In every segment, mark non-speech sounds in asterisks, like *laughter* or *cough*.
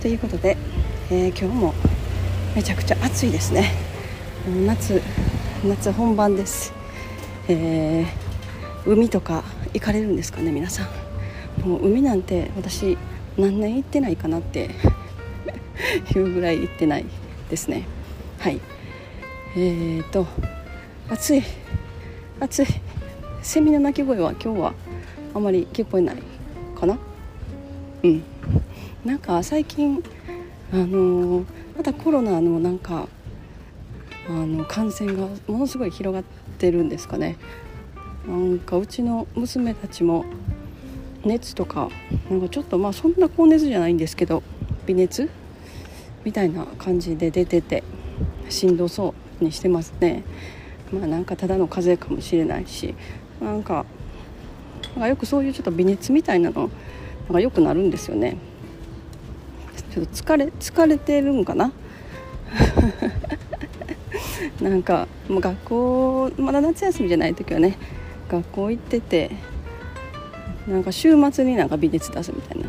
ということで、えー、今日もめちゃくちゃ暑いですね。夏夏本番です、えー、海とか行かれるんですかね皆さん。もう海なんて私何年行ってないかなって *laughs* いうぐらい行ってないですね。はい。えーと暑い暑い。セミの鳴き声は今日はあまり聞こえないかな？うん。なんか最近あのまたコロナのなんかあの感染がものすごい広がってるんですかね。なんかうちの娘たちも熱とかなんかちょっとまあそんな高熱じゃないんですけど微熱？みたいな感じで出ててしんどそうにしてますね。まあなんかただの風邪かもしれないしなんかよくそういうちょっと微熱みたいなのなんか良くなるんですよね。ちょっと疲れ疲れてるんかな？*laughs* なんかもう学校まだ夏休みじゃない時はね学校行っててなんか週末になんか微熱出すみたいな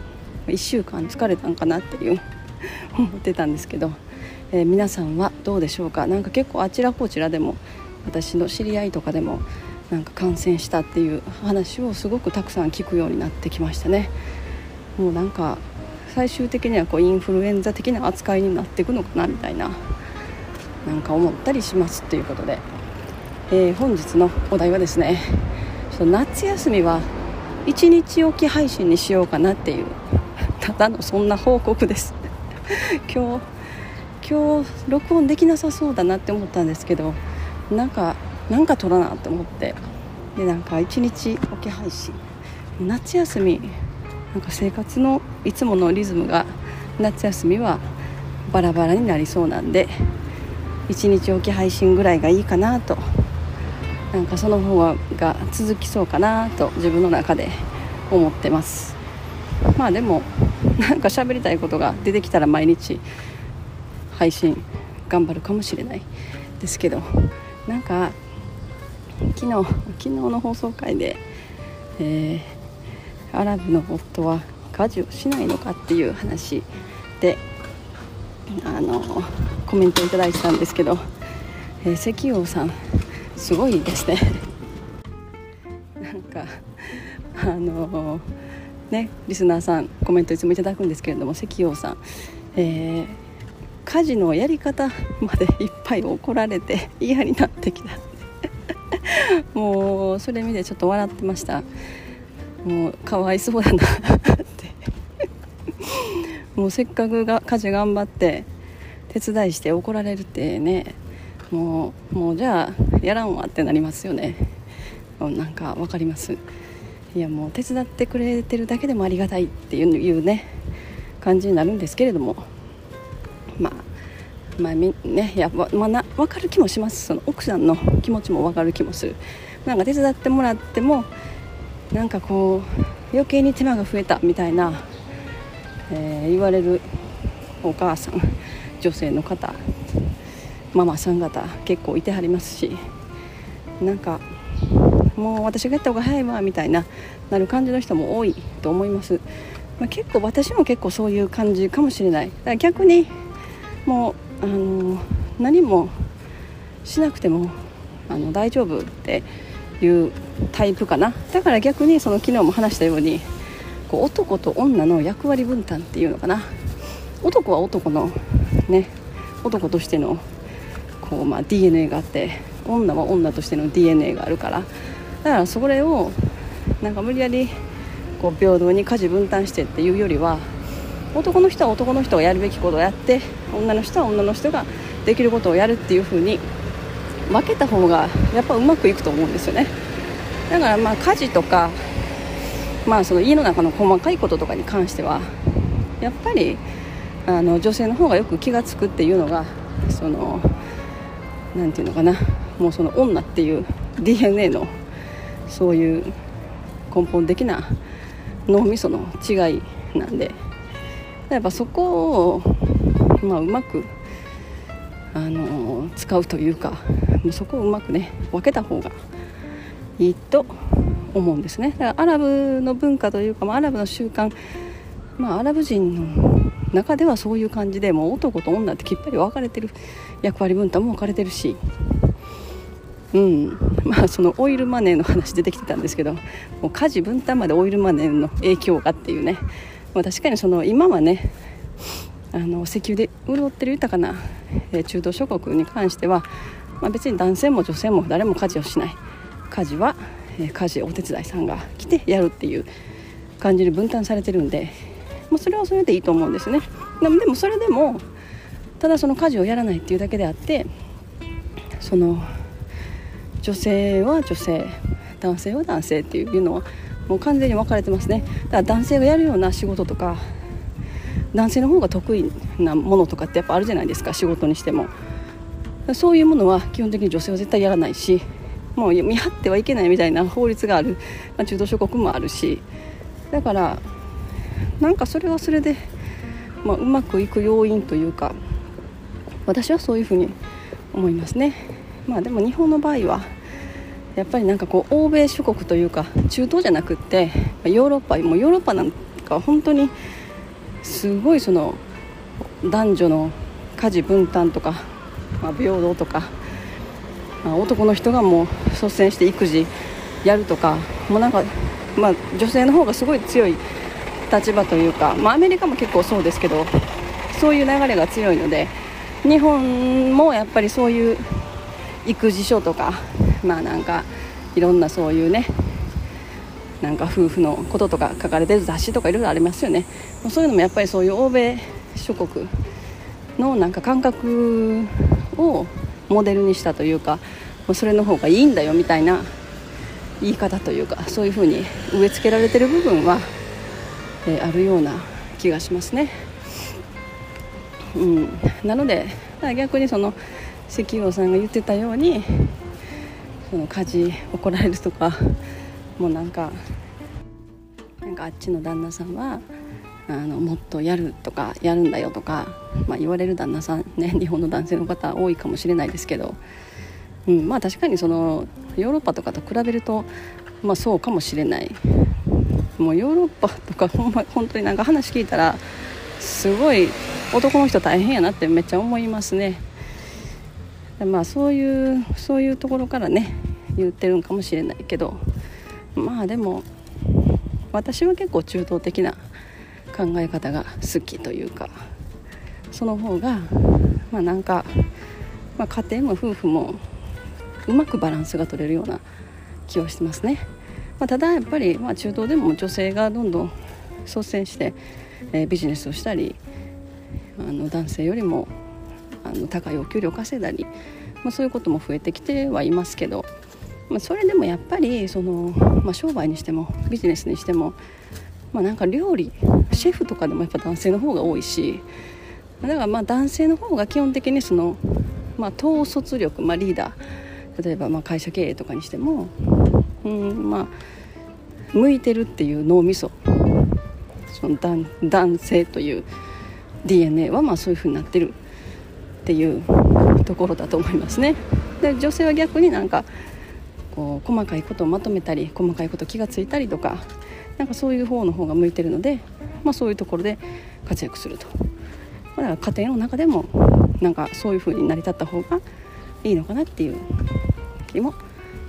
1週間疲れたんかなっていう思ってたんですけど、えー、皆さんはどうでしょうか？何か結構あちらこちらでも私の知り合いとかでもなんか感染したっていう話をすごくたくさん聞くようになってきましたね。もうなんか最終的にはこうインフルエンザ的な扱いになっていくのかなみたいななんか思ったりしますということで、えー、本日のお題はですね夏休みは1日おき配信にしようかなっていう *laughs* ただのそんな報告です。*laughs* 今日今日録音できなさそうだなって思ったんですけどなんかなんか撮らなって思って。でなんか1日おき配信。夏休みなんか生活のいつものリズムが夏休みはバラバラになりそうなんで1日おき配信ぐらいがいいかなとなんかその方が続きそうかなと自分の中で思ってます。まあでもなんか喋りたいことが出てきたら毎日配信頑張るかもしれないですけどなんか昨日昨日の放送回で、えーアラブの夫は家事をしないのかっていう話であのコメントいただいてたんですけど、えー、石王さんすごいですね。*laughs* なんかあのねリスナーさんコメントいつもいただくんですけれども石王さん、えー、家事のやり方までいっぱい怒られて嫌になってきた *laughs* もうそれ見てちょっと笑ってました。もうかわいそうだな。っ *laughs* てもうせっかくが家事頑張って手伝いして怒られるってね。もうもうじゃあやらんわってなりますよね。なんか分かります。いやもう手伝ってくれてるだけでもありがたいっていうね感じになるんですけれども。まあまあねや、まあ、な分かる気もします。その奥さんの気持ちも分かる気もする。なんか手伝ってもらってもなんかこう余計に手間が増えたみたいな、えー、言われるお母さん女性の方ママさん方結構いてはりますしなんかもう私がやった方が早いわみたいななる感じの人も多いと思います、まあ、結構私も結構そういう感じかもしれない。だから逆にもうあの何もしなくてもあの大丈夫っていうタイプかな。だから逆にその昨日も話したようにこう男と女の役割分担っていうのかな。男は男のね男としてのこう、まあ、DNA があって女は女としての DNA があるから。だからそれをなんか無理やりこう平等に家事分担してっていうよりは男の人は男の人がやるべきことをやって女の人は女の人ができることをやるっていう風に分けた方がやっぱうまくいくと思うんですよね。だからまあ家事とかまあその家の中の細かいこととかに関してはやっぱりあの女性の方がよく気が付くっていうのがその何て言うのかな。もうその女っていう DNA のそういう根本的な脳みその違いなんで。やっぱそこを、まあ、うまくあの使うというかもうそこをうまくね分けた方がいいと思うんですね。だからアラブの文化というか、まあ、アラブの習慣、まあ、アラブ人の中ではそういう感じでもう男と女ってきっぱり分かれてる役割分担も分かれてるしうん。まあそのオイルマネーの話出てきてたんですけどもう家事分担までオイルマネーの影響がっていうね、まあ、確かにその今はねあの石油で潤ってる豊かな、え中東諸国に関しては、まあ、別に男性も女性も誰も家事をしない。家事は、え家事お手伝いさんが来てやるっていう感じに分担されてるんで、まあ、それはそれでいいと思うんですね。でもそれでもただその家事をやらないっていうだけであってその女性は女性男性は男性っていうのはもう完全に分かれてますね。だから男性がやるような仕事とか男性の方が得意なものとかってやっぱあるじゃないですか仕事にしても。そういうものは基本的に女性は絶対やらないしもう見張ってはいけないみたいな法律がある、まあ、中東諸国もあるし。だからなんかそれはそれで、まあ、うまくいく要因というか私はそういうふうに思いますね。まあでも日本の場合はやっぱりなんかこう欧米諸国というか中東じゃなくってヨーロッパもうヨーロッパなんかは本当にすごいその男女の家事分担とか、まあ、平等とか、まあ、男の人がもう率先して育児やるとかもうなんか、まあ、女性の方がすごい強い立場というか、まあ、アメリカも結構そうですけどそういう流れが強いので日本もやっぱりそういう育児書とかまあなんかいろんなそういうねなんか夫婦のこととか書かれてる雑誌とかいろいろありますよねそういうのもやっぱりそういう欧米諸国のなんか感覚をモデルにしたというかそれの方がいいんだよみたいな言い方というかそういうふうに植え付けられてる部分は、えー、あるような気がしますね。うん、なので逆にその石油王さんが言ってたようにその家事怒られるとかもうなんかなんかあっちの旦那さんはあのもっとやるとかやるんだよとか、まあ、言われる旦那さんね *laughs* 日本の男性の方多いかもしれないですけど、うん、まあ確かにそのヨーロッパとかと比べると、まあ、そうかもしれない。もうヨーロッパとか *laughs* ほん、ま、本当になんか話聞いたらすごい男の人大変やなってめっちゃ思いますね。まあそういうそういうところからね言ってるんかもしれないけど。まあでも私は結構中東的な考え方が好きというかその方がまあなんか、まあ、家庭も夫婦もうまくバランスが取れるような気はしてますね、まあ、ただやっぱり、まあ、中東でも女性がどんどん率先して、え、ビジネスをしたりあの男性よりもあの高いお給料稼いだり、まあ、そういうことも増えてきてはいますけどまあ、それでもやっぱりその、まあ、商売にしてもビジネスにしても、まあ、なんか料理シェフとかでもやっぱ男性の方が多いしだからまあ男性の方が基本的にその、まあ、統率力、まあ、リーダー例えばまあ会社経営とかにしても、うんまあ、向いてるっていう脳みそその男男性という DNA はまあそういうふうになってるっていうところだと思いますね。で女性は逆になんかこう細かいことをまとめたり細かいこと気が付いたりとかなんかそういう方の方が向いてるので、まあ、そういうところで活躍すると、まあ、だから家庭の中でもなんかそういう風に成り立った方がいいのかなっていう気も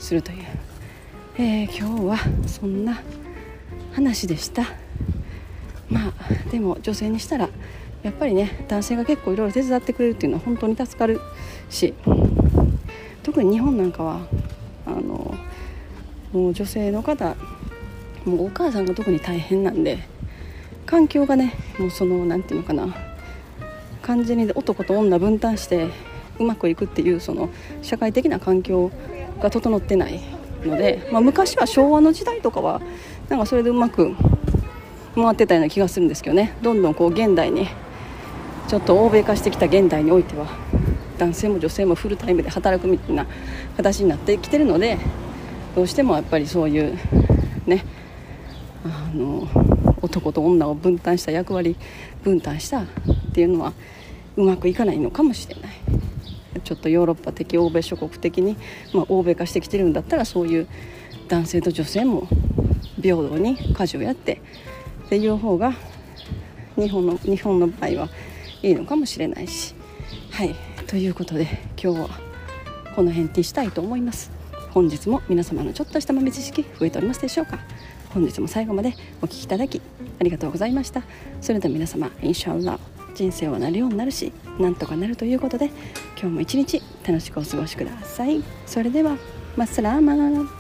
するという、えー、今日はそんな話でした。まあでも女性にしたらやっぱりね男性が結構いろいろ手伝ってくれるっていうのは本当に助かるし特に日本なんかはあのもう女性の方もうお母さんが特に大変なんで環境がねもうその何て言うのかな完全に男と女分担してうまくいくっていうその社会的な環境が整ってないので、まあ、昔は昭和の時代とかはなんかそれでうまく回ってたような気がするんですけどね。どんどんこう現代にちょっと欧米化してきた現代においては男性も女性もフルタイムで働くみたいな形になってきてるのでどうしてもやっぱりそういうねあの男と女を分担した役割分担したっていうのはうまくいかないのかもしれない。ちょっとヨーロッパ的欧米諸国的に、まあ、欧米化してきてるんだったらそういう男性と女性も平等に家事をやってっていう方が日本の日本の場合はいいのかもしれないし。はい。ということで今日はこの辺にしたいと思います。本日も皆様のちょっとした豆知識増えておりますでしょうか。本日も最後までお聴きいただきありがとうございました。それでは皆様インシャアラ人生はなるようになるしなんとかなるということで今日も一日楽しくお過ごしください。それではマッサラーマン。